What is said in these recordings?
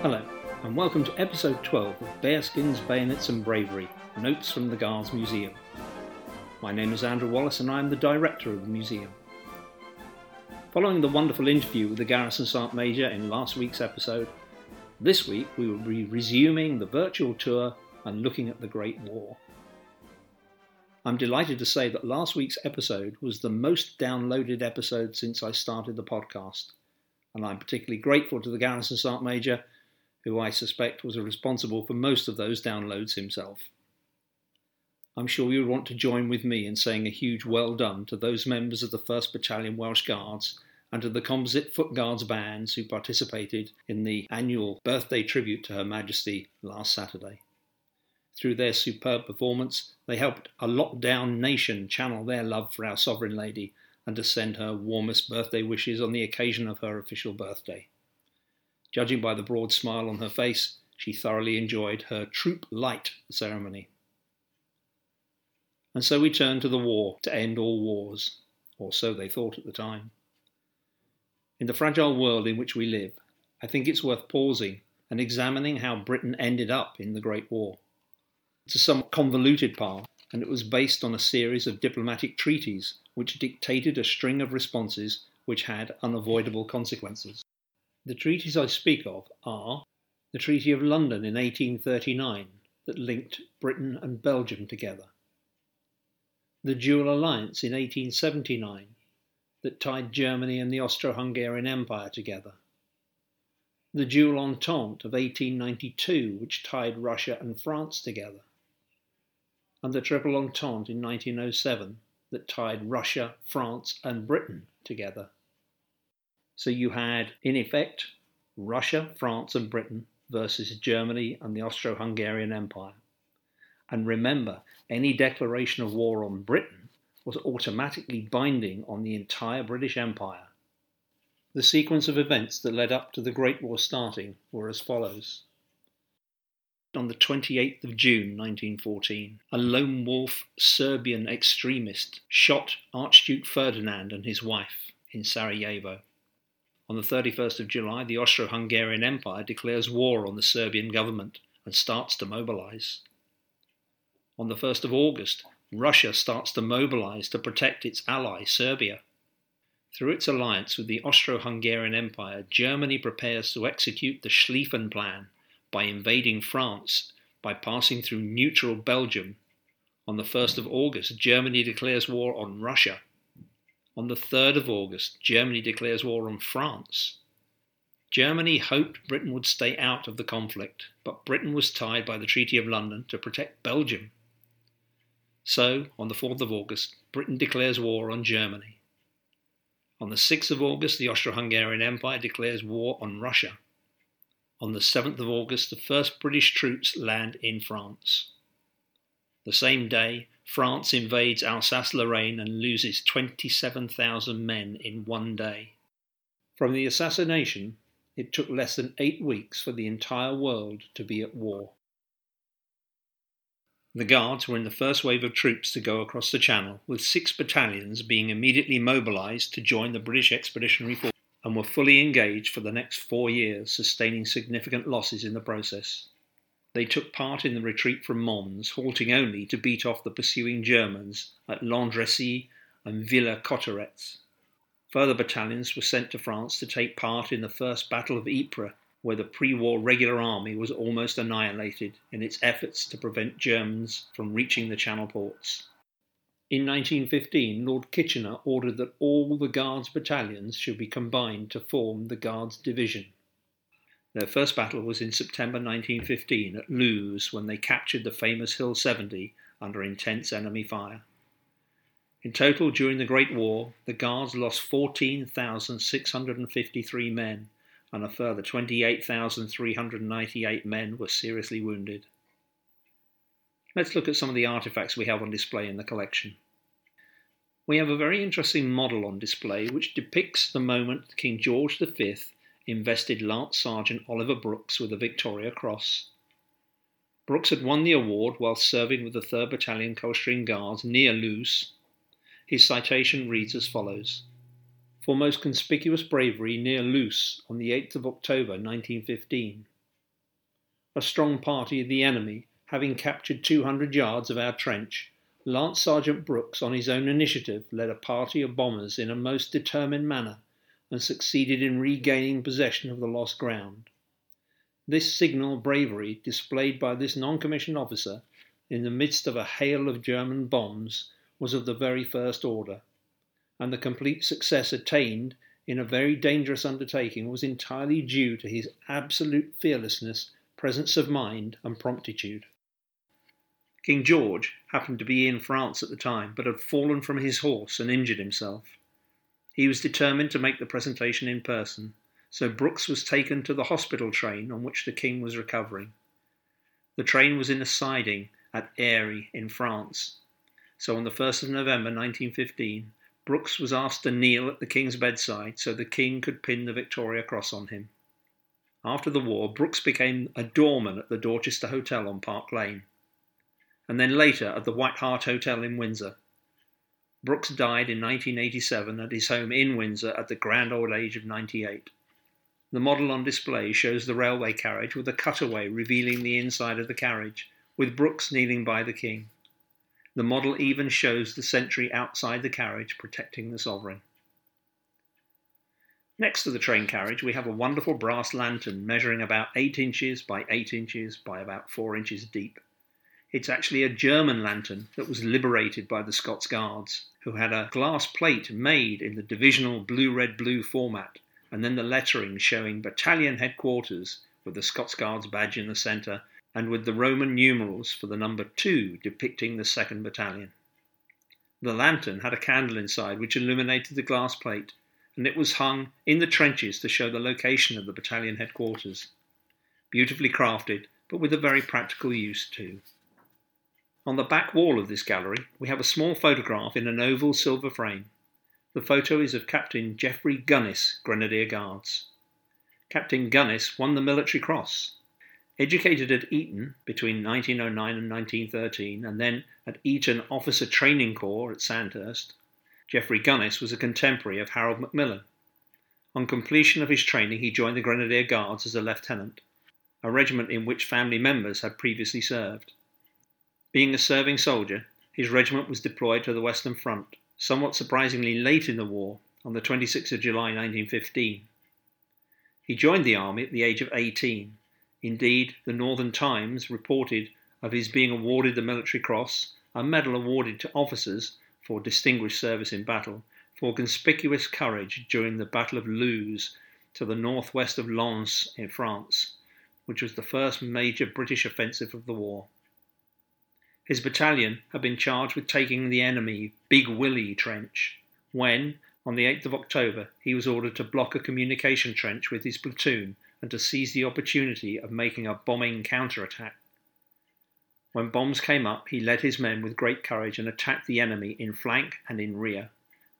Hello, and welcome to episode 12 of Bearskins, Bayonets and Bravery Notes from the Guards Museum. My name is Andrew Wallace, and I am the director of the museum. Following the wonderful interview with the Garrison Sergeant Major in last week's episode, this week we will be resuming the virtual tour and looking at the Great War. I'm delighted to say that last week's episode was the most downloaded episode since I started the podcast, and I'm particularly grateful to the Garrison Sergeant Major, who I suspect was responsible for most of those downloads himself. I'm sure you'll want to join with me in saying a huge well done to those members of the 1st Battalion Welsh Guards and to the Composite Foot Guards bands who participated in the annual birthday tribute to Her Majesty last Saturday. Through their superb performance, they helped a lockdown nation channel their love for our Sovereign Lady and to send her warmest birthday wishes on the occasion of her official birthday. Judging by the broad smile on her face, she thoroughly enjoyed her Troop Light ceremony. And so we turned to the war to end all wars, or so they thought at the time. In the fragile world in which we live, I think it's worth pausing and examining how Britain ended up in the Great War. It's some convoluted path, and it was based on a series of diplomatic treaties which dictated a string of responses which had unavoidable consequences. The treaties I speak of are the Treaty of London in 1839 that linked Britain and Belgium together, the Dual Alliance in 1879 that tied Germany and the Austro Hungarian Empire together, the Dual Entente of 1892 which tied Russia and France together, and the Triple Entente in 1907 that tied Russia, France, and Britain together. So you had, in effect, Russia, France, and Britain versus Germany and the Austro Hungarian Empire. And remember, any declaration of war on Britain was automatically binding on the entire British Empire. The sequence of events that led up to the Great War starting were as follows on the 28th of June 1914, a lone wolf Serbian extremist shot Archduke Ferdinand and his wife in Sarajevo. On the 31st of July, the Austro Hungarian Empire declares war on the Serbian government and starts to mobilize. On the 1st of August, Russia starts to mobilize to protect its ally Serbia. Through its alliance with the Austro Hungarian Empire, Germany prepares to execute the Schlieffen Plan by invading France by passing through neutral Belgium. On the 1st of August, Germany declares war on Russia. On the 3rd of August, Germany declares war on France. Germany hoped Britain would stay out of the conflict, but Britain was tied by the Treaty of London to protect Belgium. So, on the 4th of August, Britain declares war on Germany. On the 6th of August, the Austro Hungarian Empire declares war on Russia. On the 7th of August, the first British troops land in France. The same day, France invades Alsace Lorraine and loses 27,000 men in one day. From the assassination, it took less than eight weeks for the entire world to be at war. The Guards were in the first wave of troops to go across the Channel, with six battalions being immediately mobilised to join the British Expeditionary Force and were fully engaged for the next four years, sustaining significant losses in the process. They took part in the retreat from Mons, halting only to beat off the pursuing Germans at Landrecies and Villers Cotterets. Further battalions were sent to France to take part in the First Battle of Ypres, where the pre war regular army was almost annihilated in its efforts to prevent Germans from reaching the Channel ports. In 1915, Lord Kitchener ordered that all the Guards battalions should be combined to form the Guards Division. Their first battle was in September 1915 at Loos when they captured the famous Hill 70 under intense enemy fire. In total, during the Great War, the Guards lost 14,653 men and a further 28,398 men were seriously wounded. Let's look at some of the artifacts we have on display in the collection. We have a very interesting model on display which depicts the moment King George V invested Lance Sergeant Oliver Brooks with the Victoria Cross. Brooks had won the award while serving with the 3rd Battalion Coldstream Guards near Loos. His citation reads as follows for most conspicuous bravery near Loos on the 8th of October 1915. A strong party of the enemy, having captured 200 yards of our trench, Lance Sergeant Brooks, on his own initiative, led a party of bombers in a most determined manner and succeeded in regaining possession of the lost ground. This signal bravery displayed by this non commissioned officer in the midst of a hail of German bombs was of the very first order, and the complete success attained in a very dangerous undertaking was entirely due to his absolute fearlessness, presence of mind, and promptitude. King George happened to be in France at the time, but had fallen from his horse and injured himself. He was determined to make the presentation in person, so Brooks was taken to the hospital train on which the king was recovering. The train was in a siding at Airy in France, so on the 1st of November 1915, Brooks was asked to kneel at the king's bedside so the king could pin the Victoria Cross on him. After the war, Brooks became a doorman at the Dorchester Hotel on Park Lane and then later at the White Hart Hotel in Windsor. Brooks died in 1987 at his home in Windsor at the grand old age of 98. The model on display shows the railway carriage with a cutaway revealing the inside of the carriage, with Brooks kneeling by the king. The model even shows the sentry outside the carriage protecting the sovereign. Next to the train carriage, we have a wonderful brass lantern measuring about 8 inches by 8 inches by about 4 inches deep. It's actually a German lantern that was liberated by the Scots Guards, who had a glass plate made in the divisional blue red blue format, and then the lettering showing battalion headquarters with the Scots Guards badge in the centre and with the Roman numerals for the number 2 depicting the 2nd Battalion. The lantern had a candle inside which illuminated the glass plate, and it was hung in the trenches to show the location of the battalion headquarters. Beautifully crafted, but with a very practical use too. On the back wall of this gallery, we have a small photograph in an oval silver frame. The photo is of Captain Geoffrey Gunnis, Grenadier Guards. Captain Gunnis won the Military Cross. Educated at Eton between 1909 and 1913, and then at Eton Officer Training Corps at Sandhurst, Geoffrey Gunnis was a contemporary of Harold Macmillan. On completion of his training, he joined the Grenadier Guards as a lieutenant, a regiment in which family members had previously served. Being a serving soldier, his regiment was deployed to the Western Front, somewhat surprisingly late in the war, on the 26th of July 1915. He joined the army at the age of 18. Indeed, the Northern Times reported of his being awarded the Military Cross, a medal awarded to officers for distinguished service in battle, for conspicuous courage during the Battle of Loos to the northwest of Lens in France, which was the first major British offensive of the war. His battalion had been charged with taking the enemy Big Willie trench when, on the 8th of October, he was ordered to block a communication trench with his platoon and to seize the opportunity of making a bombing counter-attack. When bombs came up, he led his men with great courage and attacked the enemy in flank and in rear,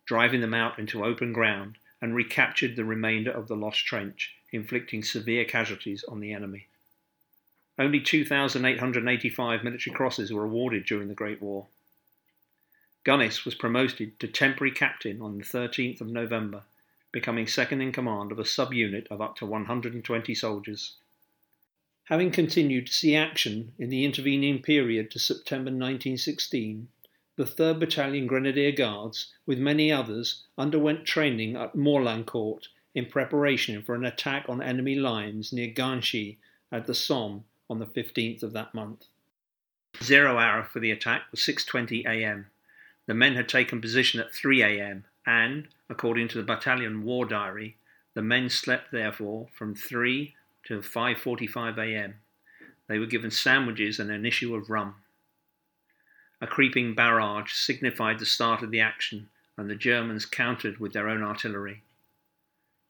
driving them out into open ground and recaptured the remainder of the lost trench, inflicting severe casualties on the enemy. Only 2,885 military crosses were awarded during the Great War. Gunnis was promoted to temporary captain on the 13th of November, becoming second in command of a subunit of up to 120 soldiers. Having continued to see action in the intervening period to September 1916, the 3rd Battalion Grenadier Guards, with many others, underwent training at Morlancourt in preparation for an attack on enemy lines near Ginchy at the Somme on the 15th of that month. Zero hour for the attack was 6:20 a.m. The men had taken position at 3 a.m. and, according to the battalion war diary, the men slept therefore from 3 till 5:45 a.m. They were given sandwiches and an issue of rum. A creeping barrage signified the start of the action, and the Germans countered with their own artillery.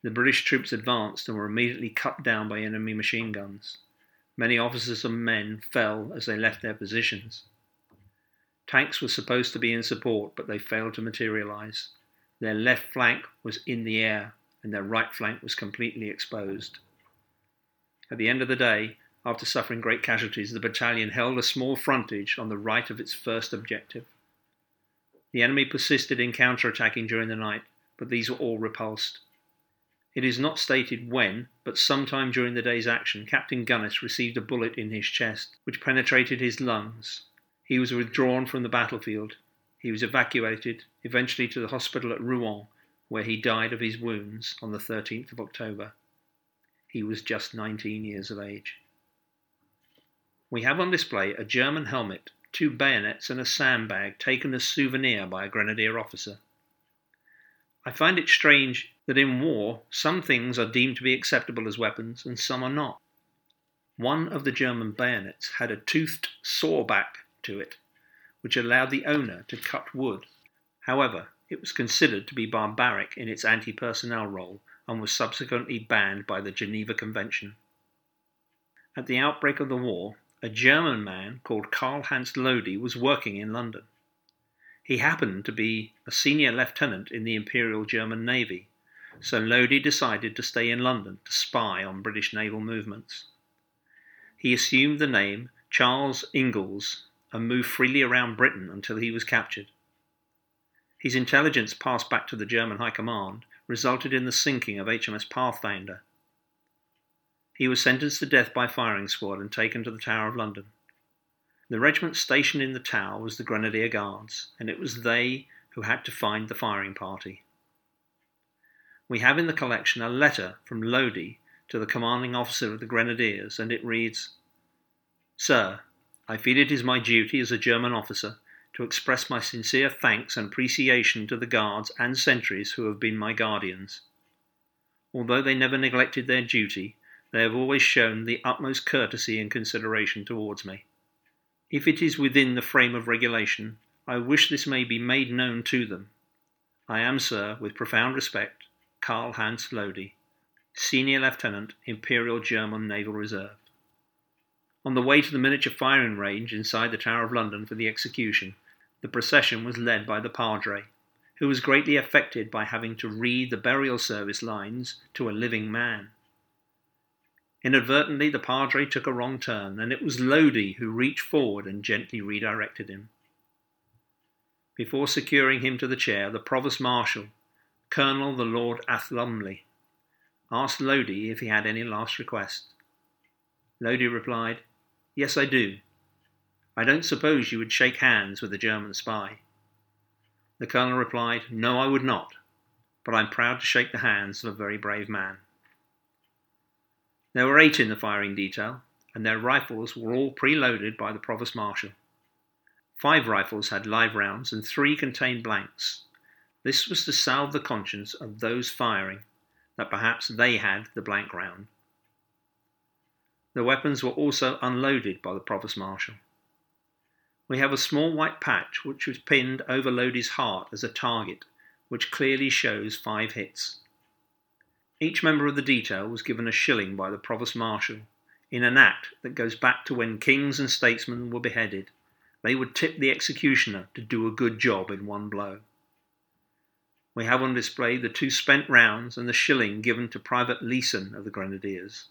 The British troops advanced and were immediately cut down by enemy machine guns. Many officers and men fell as they left their positions. Tanks were supposed to be in support, but they failed to materialize. Their left flank was in the air, and their right flank was completely exposed. At the end of the day, after suffering great casualties, the battalion held a small frontage on the right of its first objective. The enemy persisted in counter-attacking during the night, but these were all repulsed. It is not stated when, but sometime during the day's action, Captain Gunnis received a bullet in his chest, which penetrated his lungs. He was withdrawn from the battlefield. He was evacuated, eventually to the hospital at Rouen, where he died of his wounds on the 13th of October. He was just 19 years of age. We have on display a German helmet, two bayonets, and a sandbag taken as souvenir by a grenadier officer. I find it strange that in war some things are deemed to be acceptable as weapons and some are not. One of the German bayonets had a toothed saw back to it, which allowed the owner to cut wood. However, it was considered to be barbaric in its anti personnel role and was subsequently banned by the Geneva Convention. At the outbreak of the war, a German man called Karl Hans Lody was working in London. He happened to be a senior lieutenant in the Imperial German Navy, so Lody decided to stay in London to spy on British naval movements. He assumed the name Charles Inglis and moved freely around Britain until he was captured. His intelligence passed back to the German High Command resulted in the sinking of HMS Pathfinder. He was sentenced to death by firing squad and taken to the Tower of London. The regiment stationed in the tower was the Grenadier Guards, and it was they who had to find the firing party. We have in the collection a letter from Lody to the commanding officer of the Grenadiers, and it reads Sir, I feel it is my duty as a German officer to express my sincere thanks and appreciation to the guards and sentries who have been my guardians. Although they never neglected their duty, they have always shown the utmost courtesy and consideration towards me. If it is within the frame of regulation, I wish this may be made known to them. I am, sir, with profound respect, Karl Hans Lody, Senior Lieutenant, Imperial German Naval Reserve. On the way to the miniature firing range inside the Tower of London for the execution, the procession was led by the Padre, who was greatly affected by having to read the burial service lines to a living man. Inadvertently, the Padre took a wrong turn, and it was Lody who reached forward and gently redirected him. Before securing him to the chair, the Provost Marshal, Colonel the Lord Athlumney, asked Lody if he had any last request. Lody replied, Yes, I do. I don't suppose you would shake hands with a German spy. The colonel replied, No, I would not, but I'm proud to shake the hands of a very brave man. There were eight in the firing detail, and their rifles were all preloaded by the provost marshal. Five rifles had live rounds, and three contained blanks. This was to salve the conscience of those firing that perhaps they had the blank round. The weapons were also unloaded by the provost marshal we have a small white patch which was pinned over Lody's heart as a target, which clearly shows five hits. Each member of the detail was given a shilling by the Provost Marshal in an act that goes back to when kings and statesmen were beheaded. They would tip the executioner to do a good job in one blow. We have on display the two spent rounds and the shilling given to Private Leeson of the Grenadiers.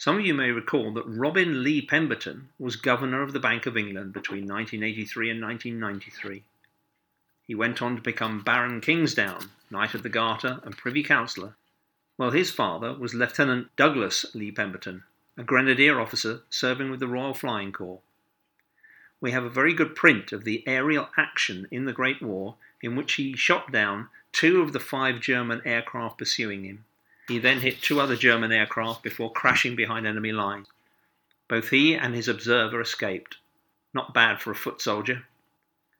Some of you may recall that Robin Leigh Pemberton was Governor of the Bank of England between 1983 and 1993. He went on to become Baron Kingsdown, Knight of the Garter, and Privy Councillor, while his father was Lieutenant Douglas Leigh Pemberton, a Grenadier officer serving with the Royal Flying Corps. We have a very good print of the aerial action in the Great War in which he shot down two of the five German aircraft pursuing him. He then hit two other German aircraft before crashing behind enemy lines. Both he and his observer escaped. Not bad for a foot soldier.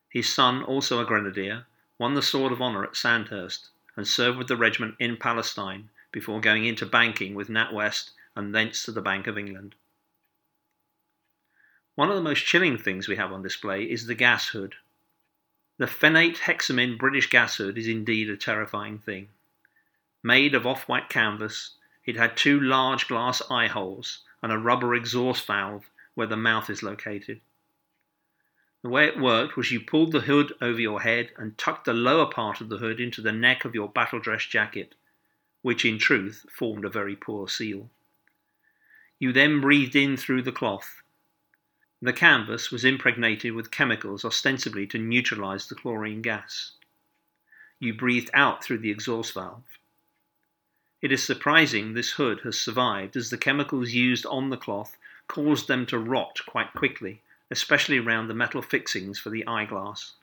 His son, also a grenadier, won the Sword of Honour at Sandhurst and served with the regiment in Palestine before going into banking with NatWest and thence to the Bank of England. One of the most chilling things we have on display is the gas hood. The phenate hexamine British gas hood is indeed a terrifying thing. Made of off white canvas, it had two large glass eye holes and a rubber exhaust valve where the mouth is located. The way it worked was you pulled the hood over your head and tucked the lower part of the hood into the neck of your battle dress jacket, which in truth formed a very poor seal. You then breathed in through the cloth. The canvas was impregnated with chemicals ostensibly to neutralize the chlorine gas. you breathed out through the exhaust valve. It is surprising this hood has survived as the chemicals used on the cloth caused them to rot quite quickly, especially around the metal fixings for the eyeglass.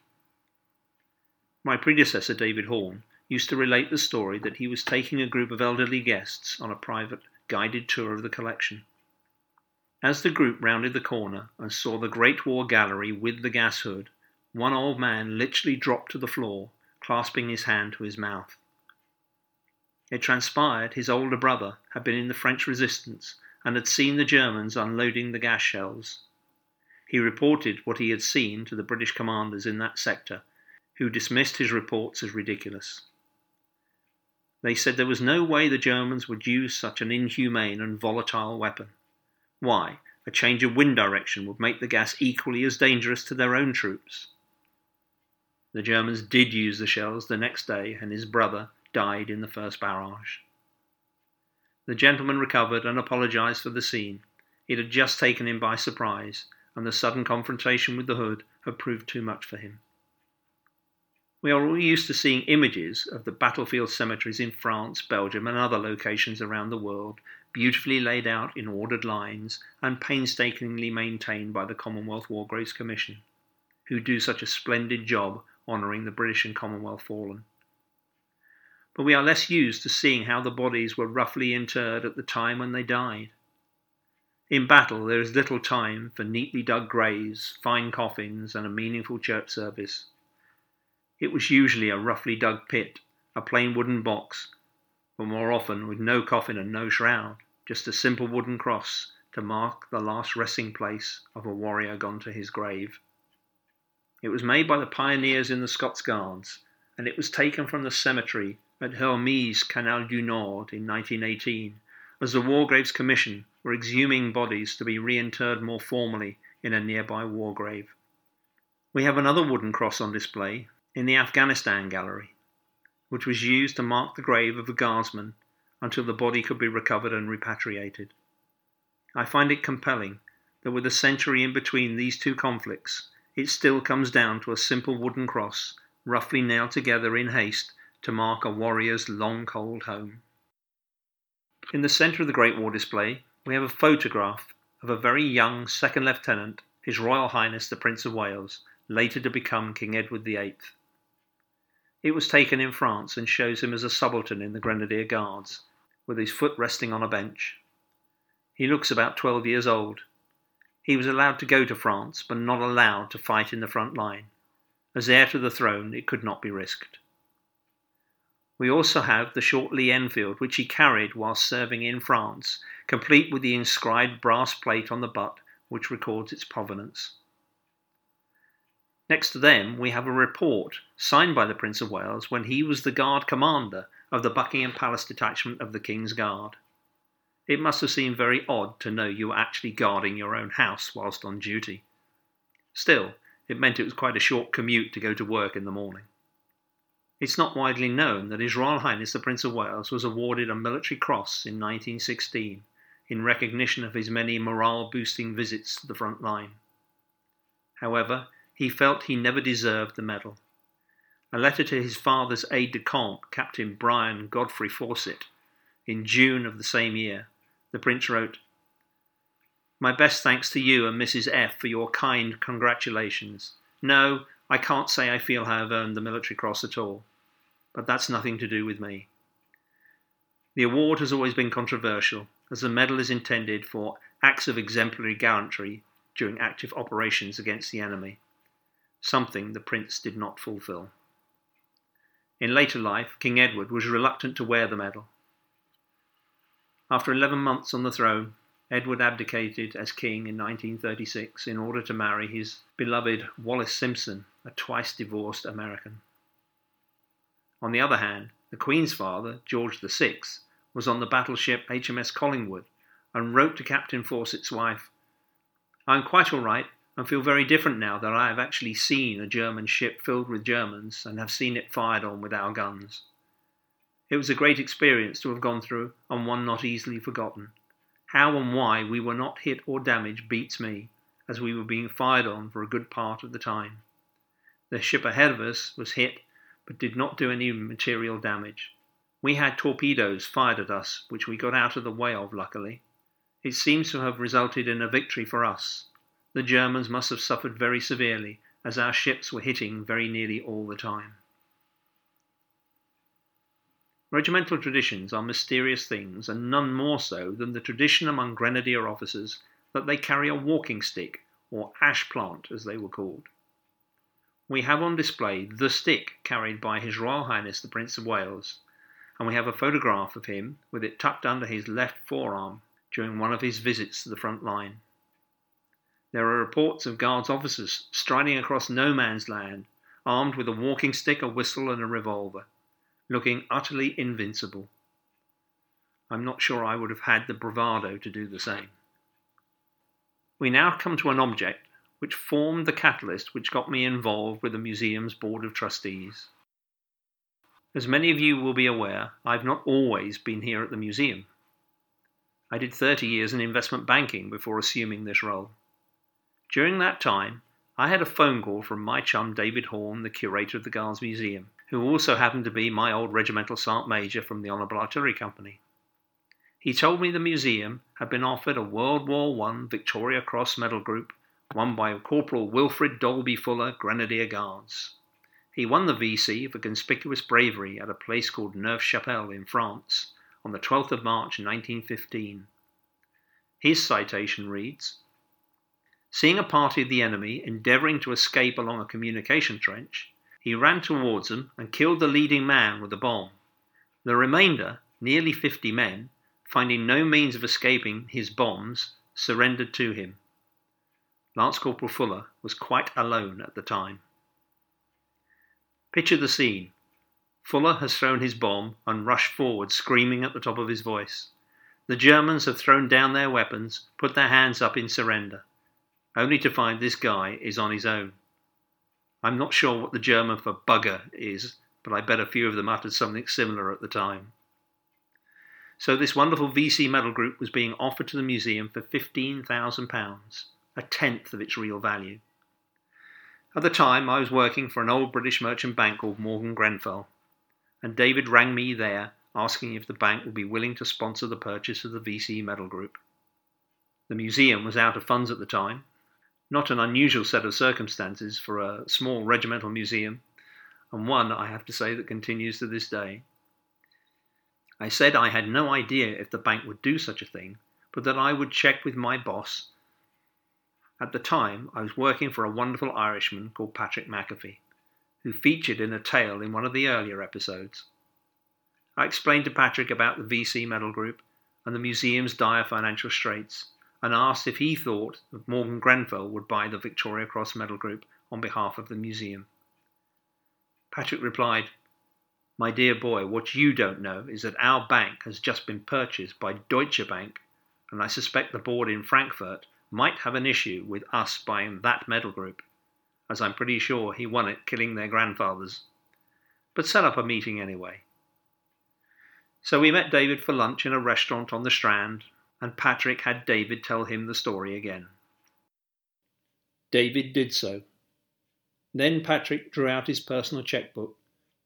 My predecessor, David Horn, used to relate the story that he was taking a group of elderly guests on a private guided tour of the collection. As the group rounded the corner and saw the Great War Gallery with the gas hood, one old man literally dropped to the floor, clasping his hand to his mouth. It transpired his older brother had been in the French resistance and had seen the Germans unloading the gas shells. He reported what he had seen to the British commanders in that sector, who dismissed his reports as ridiculous. They said there was no way the Germans would use such an inhumane and volatile weapon. Why, a change of wind direction would make the gas equally as dangerous to their own troops. The Germans did use the shells the next day, and his brother died in the first barrage. The gentleman recovered and apologized for the scene. It had just taken him by surprise, and the sudden confrontation with the hood had proved too much for him. We are all used to seeing images of the battlefield cemeteries in France, Belgium, and other locations around the world, beautifully laid out in ordered lines and painstakingly maintained by the Commonwealth War Graves Commission, who do such a splendid job honouring the British and Commonwealth fallen. But we are less used to seeing how the bodies were roughly interred at the time when they died. In battle, there is little time for neatly dug graves, fine coffins, and a meaningful church service. It was usually a roughly dug pit, a plain wooden box, but more often with no coffin and no shroud, just a simple wooden cross to mark the last resting place of a warrior gone to his grave. It was made by the pioneers in the Scots Guards, and it was taken from the cemetery at Hermies, Canal du Nord, in 1918, as the War Graves Commission were exhuming bodies to be reinterred more formally in a nearby war grave. We have another wooden cross on display in the Afghanistan Gallery, which was used to mark the grave of a guardsman until the body could be recovered and repatriated. I find it compelling that with a century in between these two conflicts, it still comes down to a simple wooden cross, roughly nailed together in haste to mark a warrior's long cold home. In the centre of the Great War display, we have a photograph of a very young second lieutenant, His Royal Highness the Prince of Wales, later to become King Edward VIII. It was taken in France and shows him as a subaltern in the Grenadier Guards, with his foot resting on a bench. He looks about 12 years old. He was allowed to go to France, but not allowed to fight in the front line. As heir to the throne, it could not be risked. We also have the short Lee Enfield, which he carried while serving in France, complete with the inscribed brass plate on the butt, which records its provenance. Next to them, we have a report signed by the Prince of Wales when he was the Guard Commander of the Buckingham Palace detachment of the King's Guard. It must have seemed very odd to know you were actually guarding your own house whilst on duty. Still, it meant it was quite a short commute to go to work in the morning. It's not widely known that His Royal Highness the Prince of Wales was awarded a military cross in 1916 in recognition of his many morale boosting visits to the front line. However, he felt he never deserved the medal. A letter to his father's aide de camp, Captain Brian Godfrey-Faussett, in June of the same year, the Prince wrote, My best thanks to you and Mrs. F for your kind congratulations. No, I can't say I feel I have earned the Military Cross at all, but that's nothing to do with me. The award has always been controversial, as the medal is intended for acts of exemplary gallantry during active operations against the enemy something the prince did not fulfill. In later life, King Edward was reluctant to wear the medal. After 11 months on the throne, Edward abdicated as king in 1936 in order to marry his beloved Wallis Simpson, a twice divorced American. On the other hand, the Queen's father, George VI, was on the battleship HMS Collingwood and wrote to Captain Faussett's wife, I'm quite all right and feel very different now that I have actually seen a German ship filled with Germans and have seen it fired on with our guns. It was a great experience to have gone through, and one not easily forgotten. How and why we were not hit or damaged beats me, as we were being fired on for a good part of the time. The ship ahead of us was hit, but did not do any material damage. We had torpedoes fired at us, which we got out of the way of, luckily. It seems to have resulted in a victory for us. The Germans must have suffered very severely, as our ships were hitting very nearly all the time. Regimental traditions are mysterious things, and none more so than the tradition among grenadier officers that they carry a walking stick, or ash plant as they were called. We have on display the stick carried by His Royal Highness the Prince of Wales, and we have a photograph of him with it tucked under his left forearm during one of his visits to the front line. There are reports of Guards officers striding across no man's land, armed with a walking stick, a whistle, and a revolver, looking utterly invincible. I'm not sure I would have had the bravado to do the same. We now come to an object which formed the catalyst which got me involved with the museum's board of trustees. As many of you will be aware, I've not always been here at the museum. I did 30 years in investment banking before assuming this role. During that time, I had a phone call from my chum David Horn, the curator of the Guards Museum, who also happened to be my old regimental sergeant major from the Honourable Artillery Company. He told me the museum had been offered a World War I Victoria Cross medal group won by Corporal Wilfred Dolby Fuller, Grenadier Guards. He won the VC for conspicuous bravery at a place called Neuve Chapelle in France on the 12th of March 1915. His citation reads Seeing a party of the enemy endeavouring to escape along a communication trench, he ran towards them and killed the leading man with a bomb. The remainder, nearly 50 men, finding no means of escaping his bombs, surrendered to him. Lance Corporal Fuller was quite alone at the time. Picture the scene. Fuller has thrown his bomb and rushed forward, screaming at the top of his voice. The Germans have thrown down their weapons, put their hands up in surrender, only to find this guy is on his own. I'm not sure what the German for bugger is, but I bet a few of them uttered something similar at the time. So this wonderful VC medal group was being offered to the museum for £15,000, a tenth of its real value. At the time, I was working for an old British merchant bank called Morgan Grenfell, and David rang me there asking if the bank would be willing to sponsor the purchase of the VC medal group. The museum was out of funds at the time, not an unusual set of circumstances for a small regimental museum, and one, I have to say, that continues to this day. I said I had no idea if the bank would do such a thing, but that I would check with my boss. At the time, I was working for a wonderful Irishman called Patrick McAfee, who featured in a tale in one of the earlier episodes. I explained to Patrick about the VC medal group and the museum's dire financial straits, and asked if he thought that Morgan Grenfell would buy the Victoria Cross medal group on behalf of the museum. Patrick replied, my dear boy, what you don't know is that our bank has just been purchased by Deutsche Bank, and I suspect the board in Frankfurt might have an issue with us buying that medal group, as I'm pretty sure he won it killing their grandfathers. But set up a meeting anyway. So we met David for lunch in a restaurant on the Strand, and Patrick had David tell him the story again. David did so. Then Patrick drew out his personal checkbook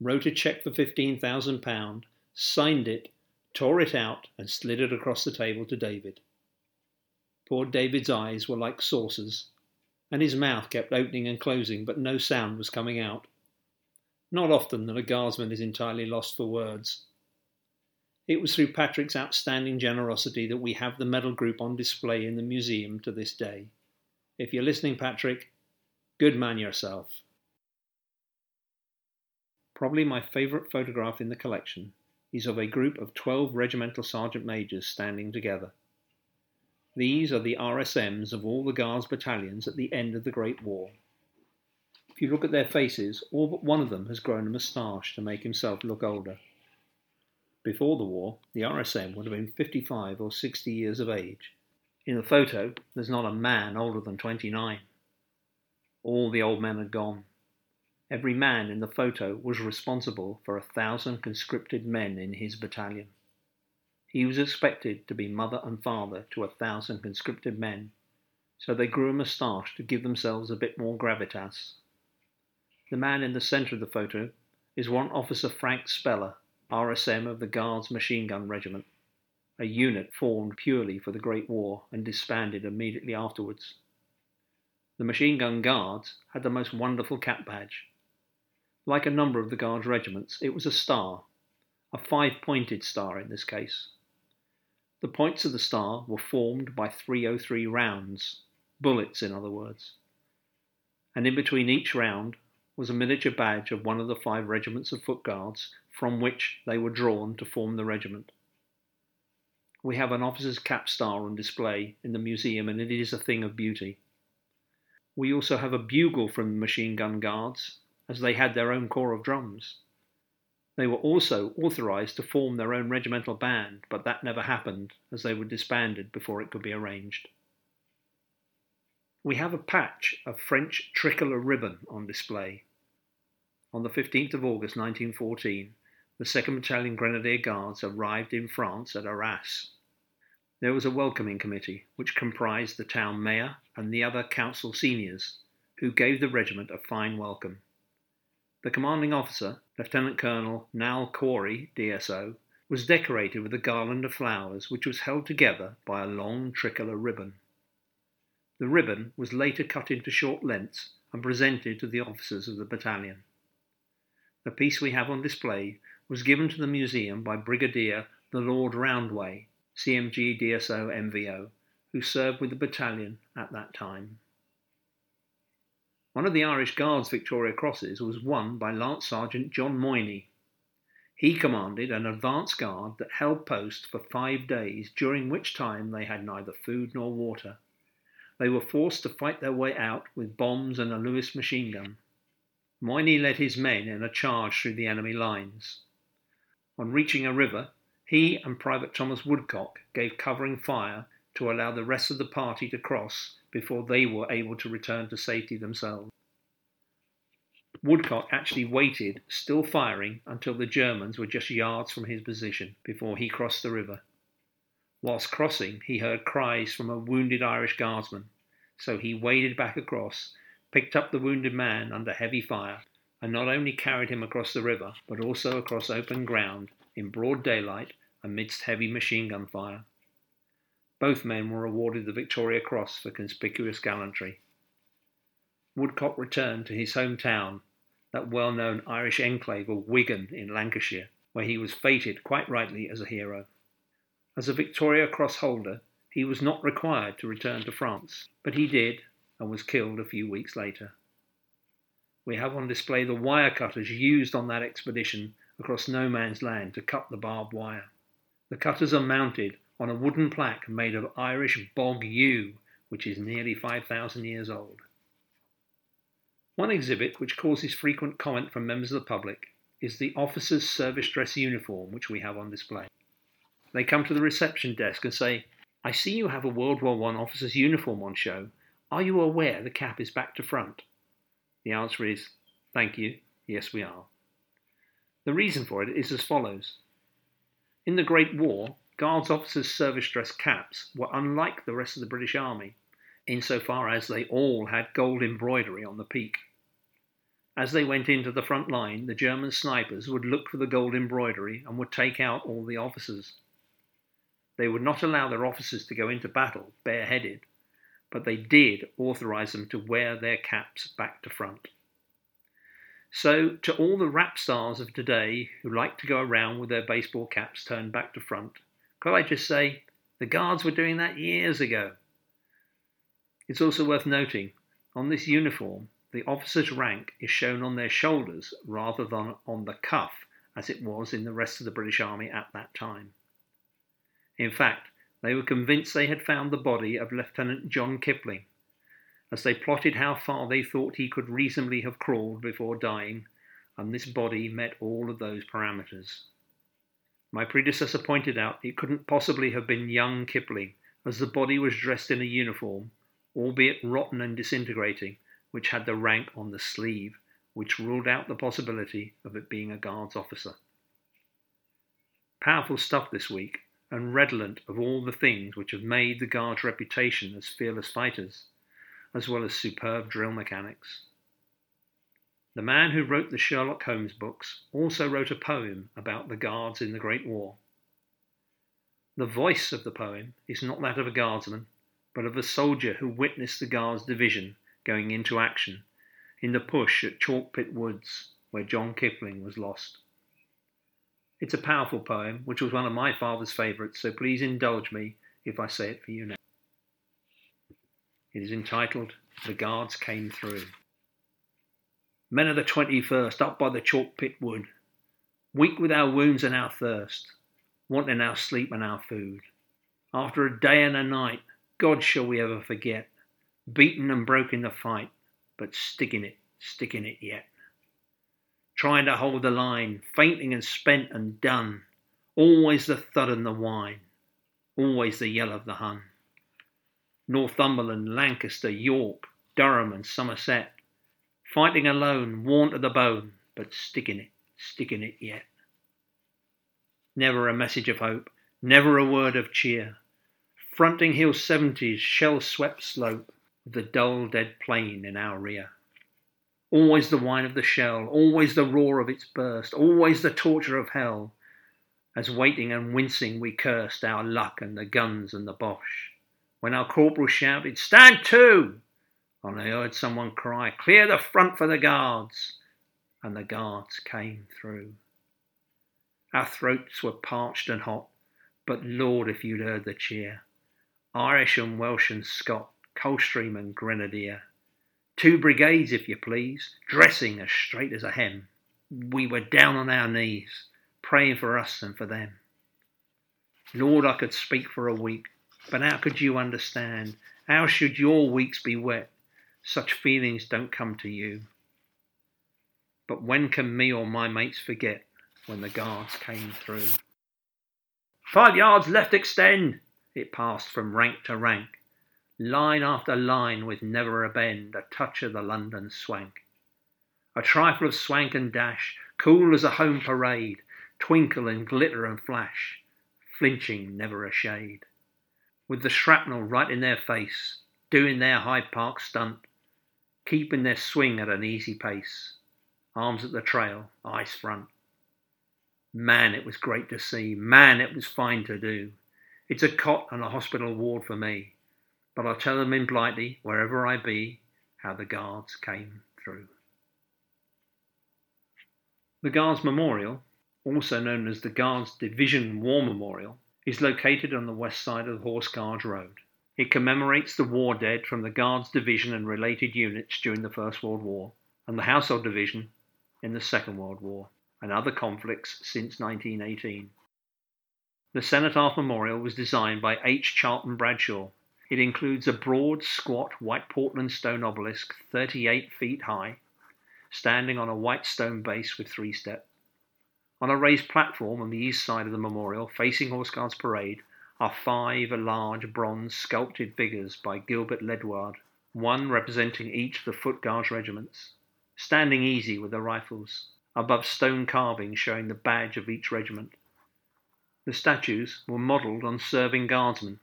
wrote a cheque for £15,000, signed it, tore it out, and slid it across the table to David. Poor David's eyes were like saucers, and his mouth kept opening and closing, but no sound was coming out. Not often that a guardsman is entirely lost for words. It was through Patrick's outstanding generosity that we have the medal group on display in the museum to this day. If you're listening, Patrick, good man yourself. Probably my favourite photograph in the collection is of a group of 12 regimental sergeant majors standing together. These are the RSMs of all the Guards battalions at the end of the Great War. If you look at their faces, all but one of them has grown a moustache to make himself look older. Before the war, the RSM would have been 55 or 60 years of age. In the photo, there's not a man older than 29. All the old men had gone. Every man in the photo was responsible for a thousand conscripted men in his battalion. He was expected to be mother and father to a thousand conscripted men, so they grew a moustache to give themselves a bit more gravitas. The man in the centre of the photo is one Officer Frank Speller, RSM of the Guards Machine Gun Regiment, a unit formed purely for the Great War and disbanded immediately afterwards. The Machine Gun Guards had the most wonderful cap badge. Like a number of the Guards regiments, it was a star, a five pointed star in this case. The points of the star were formed by 303 rounds, bullets in other words, and in between each round was a miniature badge of one of the five regiments of foot guards from which they were drawn to form the regiment. We have an officer's cap star on display in the museum, and it is a thing of beauty. We also have a bugle from the machine gun guards, as they had their own corps of drums. They were also authorized to form their own regimental band, but that never happened, as they were disbanded before it could be arranged. We have a patch of French tricolour ribbon on display, on the 15th of August 1914, the 2nd Battalion Grenadier Guards arrived in France at Arras. There was a welcoming committee, which comprised the town mayor and the other council seniors, who gave the regiment a fine welcome. The commanding officer, Lieutenant Colonel Noel Corry, DSO, was decorated with a garland of flowers which was held together by a long tricolour ribbon. The ribbon was later cut into short lengths and presented to the officers of the battalion. The piece we have on display was given to the museum by Brigadier the Lord Roundway, CMG DSO MVO, who served with the battalion at that time. One of the Irish Guards Victoria Crosses was won by Lance Sergeant John Moyney. He commanded an advance guard that held post for five days, during which time they had neither food nor water. They were forced to fight their way out with bombs and a Lewis machine gun. Moyney led his men in a charge through the enemy lines. On reaching a river, he and Private Thomas Woodcock gave covering fire to allow the rest of the party to cross before they were able to return to safety themselves. Woodcock actually waited, still firing, until the Germans were just yards from his position before he crossed the river. Whilst crossing, he heard cries from a wounded Irish guardsman, so he waded back across picked up the wounded man under heavy fire, and not only carried him across the river, but also across open ground in broad daylight amidst heavy machine gun fire. Both men were awarded the Victoria Cross for conspicuous gallantry. Woodcock returned to his hometown, that well known Irish enclave of Wigan in Lancashire, where he was feted quite rightly as a hero. As a Victoria Cross holder, he was not required to return to France, but he did, and was killed a few weeks later. We have on display the wire cutters used on that expedition across no man's land to cut the barbed wire. The cutters are mounted on a wooden plaque made of Irish bog yew, which is nearly 5,000 years old. One exhibit which causes frequent comment from members of the public is the officer's service dress uniform, which we have on display. They come to the reception desk and say, I see you have a World War I officer's uniform on show. Are you aware the cap is back to front? The answer is, Thank you, yes we are. The reason for it is as follows. In the Great War, Guards officers' service dress caps were unlike the rest of the British Army, insofar as they all had gold embroidery on the peak. As they went into the front line, the German snipers would look for the gold embroidery and would take out all the officers. They would not allow their officers to go into battle bareheaded, but they did authorize them to wear their caps back to front. So, to all the rap stars of today who like to go around with their baseball caps turned back to front, could I just say, the guards were doing that years ago. It's also worth noting, on this uniform, the officer's rank is shown on their shoulders rather than on the cuff, as it was in the rest of the British Army at that time. In fact, they were convinced they had found the body of Lieutenant John Kipling. As they plotted how far they thought he could reasonably have crawled before dying, and this body met all of those parameters. My predecessor pointed out it couldn't possibly have been young Kipling, as the body was dressed in a uniform, albeit rotten and disintegrating, which had the rank on the sleeve, which ruled out the possibility of it being a guards officer. Powerful stuff this week, and redolent of all the things which have made the Guards' reputation as fearless fighters, as well as superb drill mechanics. The man who wrote the Sherlock Holmes books also wrote a poem about the Guards in the Great War. The voice of the poem is not that of a guardsman, but of a soldier who witnessed the Guards' division going into action in the push at Chalkpit Woods, where John Kipling was lost. It's a powerful poem, which was one of my father's favourites, so please indulge me if I say it for you now. It is entitled The Guards Came Through. Men of the 21st, up by the chalk pit wood, weak with our wounds and our thirst, wanting our sleep and our food. After a day and a night, God shall we ever forget, beaten and broken the fight, but sticking it, sticking it yet. Trying to hold the line, fainting and spent and done, always the thud and the whine, always the yell of the Hun. Northumberland, Lancaster, York, Durham, and Somerset, fighting alone, worn to the bone, but sticking it, sticking it yet. Never a message of hope, never a word of cheer. Fronting Hill 70's shell swept slope, the dull dead plain in our rear. Always the whine of the shell, always the roar of its burst, always the torture of hell, as waiting and wincing we cursed our luck and the guns and the Boche. When our corporal shouted, Stand to! And I heard someone cry, Clear the front for the guards! And the guards came through. Our throats were parched and hot, but Lord, if you'd heard the cheer. Irish and Welsh and Scot, Coldstream and Grenadier. Two brigades, if you please, dressing as straight as a hem. We were down on our knees, praying for us and for them. Lord, I could speak for a week, but how could you understand? How should your weeks be wet such feelings don't come to you. But when can me or my mates forget when the guards came through? Five yards left extend! It passed from rank to rank, line after line with never a bend, a touch of the London swank. A trifle of swank and dash, cool as a home parade, twinkle and glitter and flash, flinching never a shade. With the shrapnel right in their face, doing their Hyde Park stunt, keeping their swing at an easy pace. Arms at the trail, eyes front. Man, it was great to see. Man, it was fine to do. It's a cot and a hospital ward for me. But I'll tell them in Blighty, wherever I be, how the Guards came through. The Guards Memorial, also known as the Guards Division War Memorial, is located on the west side of Horse Guards Road. It commemorates the war dead from the Guards Division and related units during the First World War, and the Household Division in the Second World War, and other conflicts since 1918. The Cenotaph Memorial was designed by H. Chalton Bradshaw. It includes a broad, squat, white Portland stone obelisk 38 feet high, standing on a white stone base with three steps. On a raised platform on the east side of the memorial, facing Horse Guards Parade, are five large bronze sculpted figures by Gilbert Ledward, one representing each of the foot guards regiments, standing easy with their rifles, above stone carvings showing the badge of each regiment. The statues were modelled on serving guardsmen.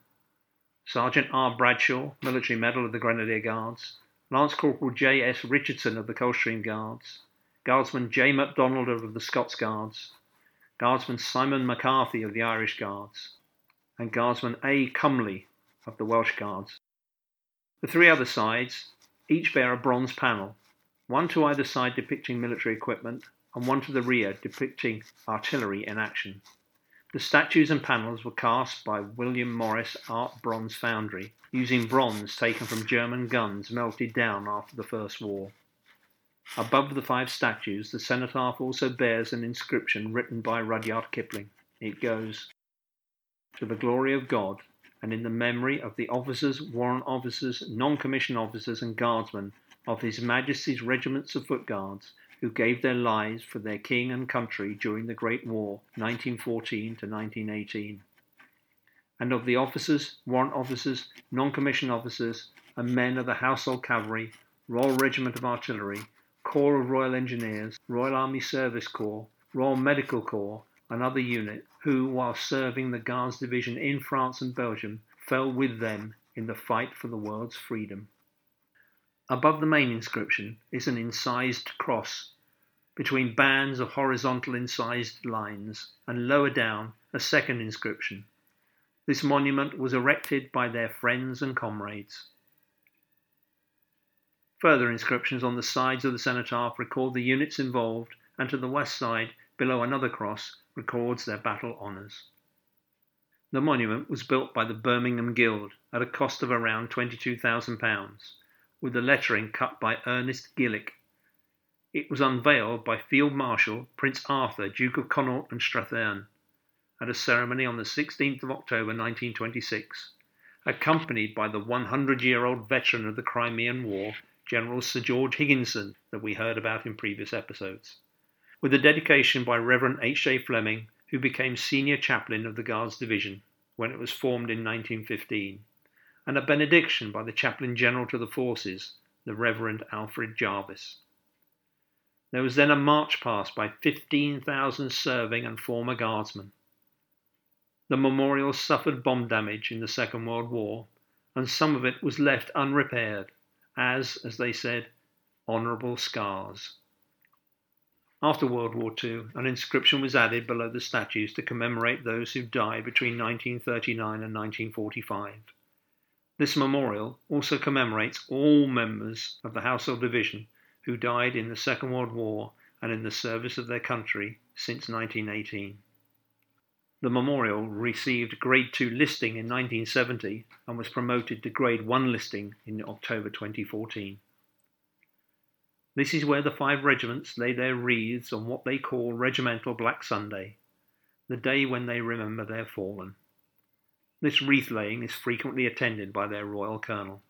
Sergeant R. Bradshaw, Military Medal of the Grenadier Guards, Lance Corporal J. S. Richardson of the Coldstream Guards, Guardsman J. MacDonald of the Scots Guards, Guardsman Simon McCarthy of the Irish Guards, and Guardsman A. Comley of the Welsh Guards. The three other sides each bear a bronze panel, one to either side depicting military equipment, and one to the rear depicting artillery in action. The statues and panels were cast by William Morris Art Bronze Foundry, using bronze taken from German guns melted down after the First War. Above the five statues, the cenotaph also bears an inscription written by Rudyard Kipling. It goes, to the glory of God and in the memory of the officers, warrant officers, non commissioned officers, and guardsmen of His Majesty's regiments of foot guards who gave their lives for their king and country during the Great War, 1914 to 1918, and of the officers, warrant officers, non commissioned officers, and men of the Household Cavalry, Royal Regiment of Artillery, Corps of Royal Engineers, Royal Army Service Corps, Royal Medical Corps, and unit, who, while serving the Guards Division in France and Belgium, fell with them in the fight for the world's freedom. Above the main inscription is an incised cross between bands of horizontal incised lines, and lower down a second inscription. This monument was erected by their friends and comrades. Further inscriptions on the sides of the cenotaph record the units involved, and to the west side, below another cross, records their battle honours. The monument was built by the Birmingham Guild at a cost of around £22,000, with the lettering cut by Ernest Gillick. It was unveiled by Field Marshal Prince Arthur, Duke of Connaught and Strathearn, at a ceremony on the 16th of October 1926, accompanied by the 100 year old veteran of the Crimean War, General Sir George Higginson, that we heard about in previous episodes, with a dedication by Reverend H. J. Fleming, who became Senior Chaplain of the Guards Division when it was formed in 1915 and a benediction by the Chaplain General to the Forces, the Reverend Alfred Jarvis. There was then a march past by 15,000 serving and former guardsmen. The memorial suffered bomb damage in the Second World War, and some of it was left unrepaired, as, as they said, honourable scars. After World War II, an inscription was added below the statues to commemorate those who died between 1939 and 1945. This memorial also commemorates all members of the Household Division who died in the Second World War and in the service of their country since 1918. The memorial received Grade 2 listing in 1970 and was promoted to Grade 1 listing in October 2014. This is where the five regiments lay their wreaths on what they call Regimental Black Sunday, the day when they remember their fallen. This wreath laying is frequently attended by their royal colonel.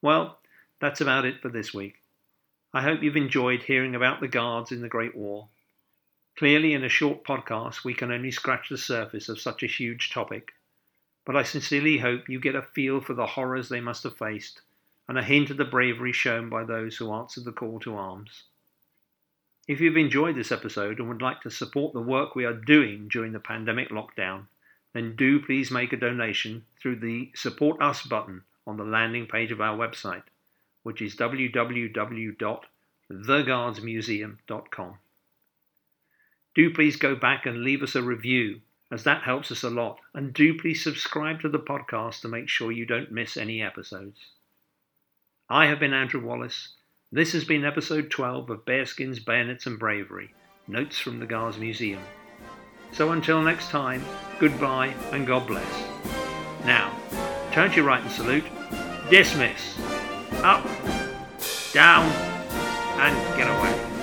Well, that's about it for this week. I hope you've enjoyed hearing about the Guards in the Great War. Clearly, in a short podcast, we can only scratch the surface of such a huge topic, but I sincerely hope you get a feel for the horrors they must have faced and a hint of the bravery shown by those who answered the call to arms. If you've enjoyed this episode and would like to support the work we are doing during the pandemic lockdown, then do please make a donation through the Support Us button on the landing page of our website, which is www.theguardsmuseum.com. Do please go back and leave us a review, as that helps us a lot, and do please subscribe to the podcast to make sure you don't miss any episodes. I have been Andrew Wallace. This has been episode 12 of Bearskins, Bayonets and Bravery Notes from the Guards Museum. So until next time, goodbye and God bless. Now, turn to your right and salute. Dismiss. Up, down, and get away.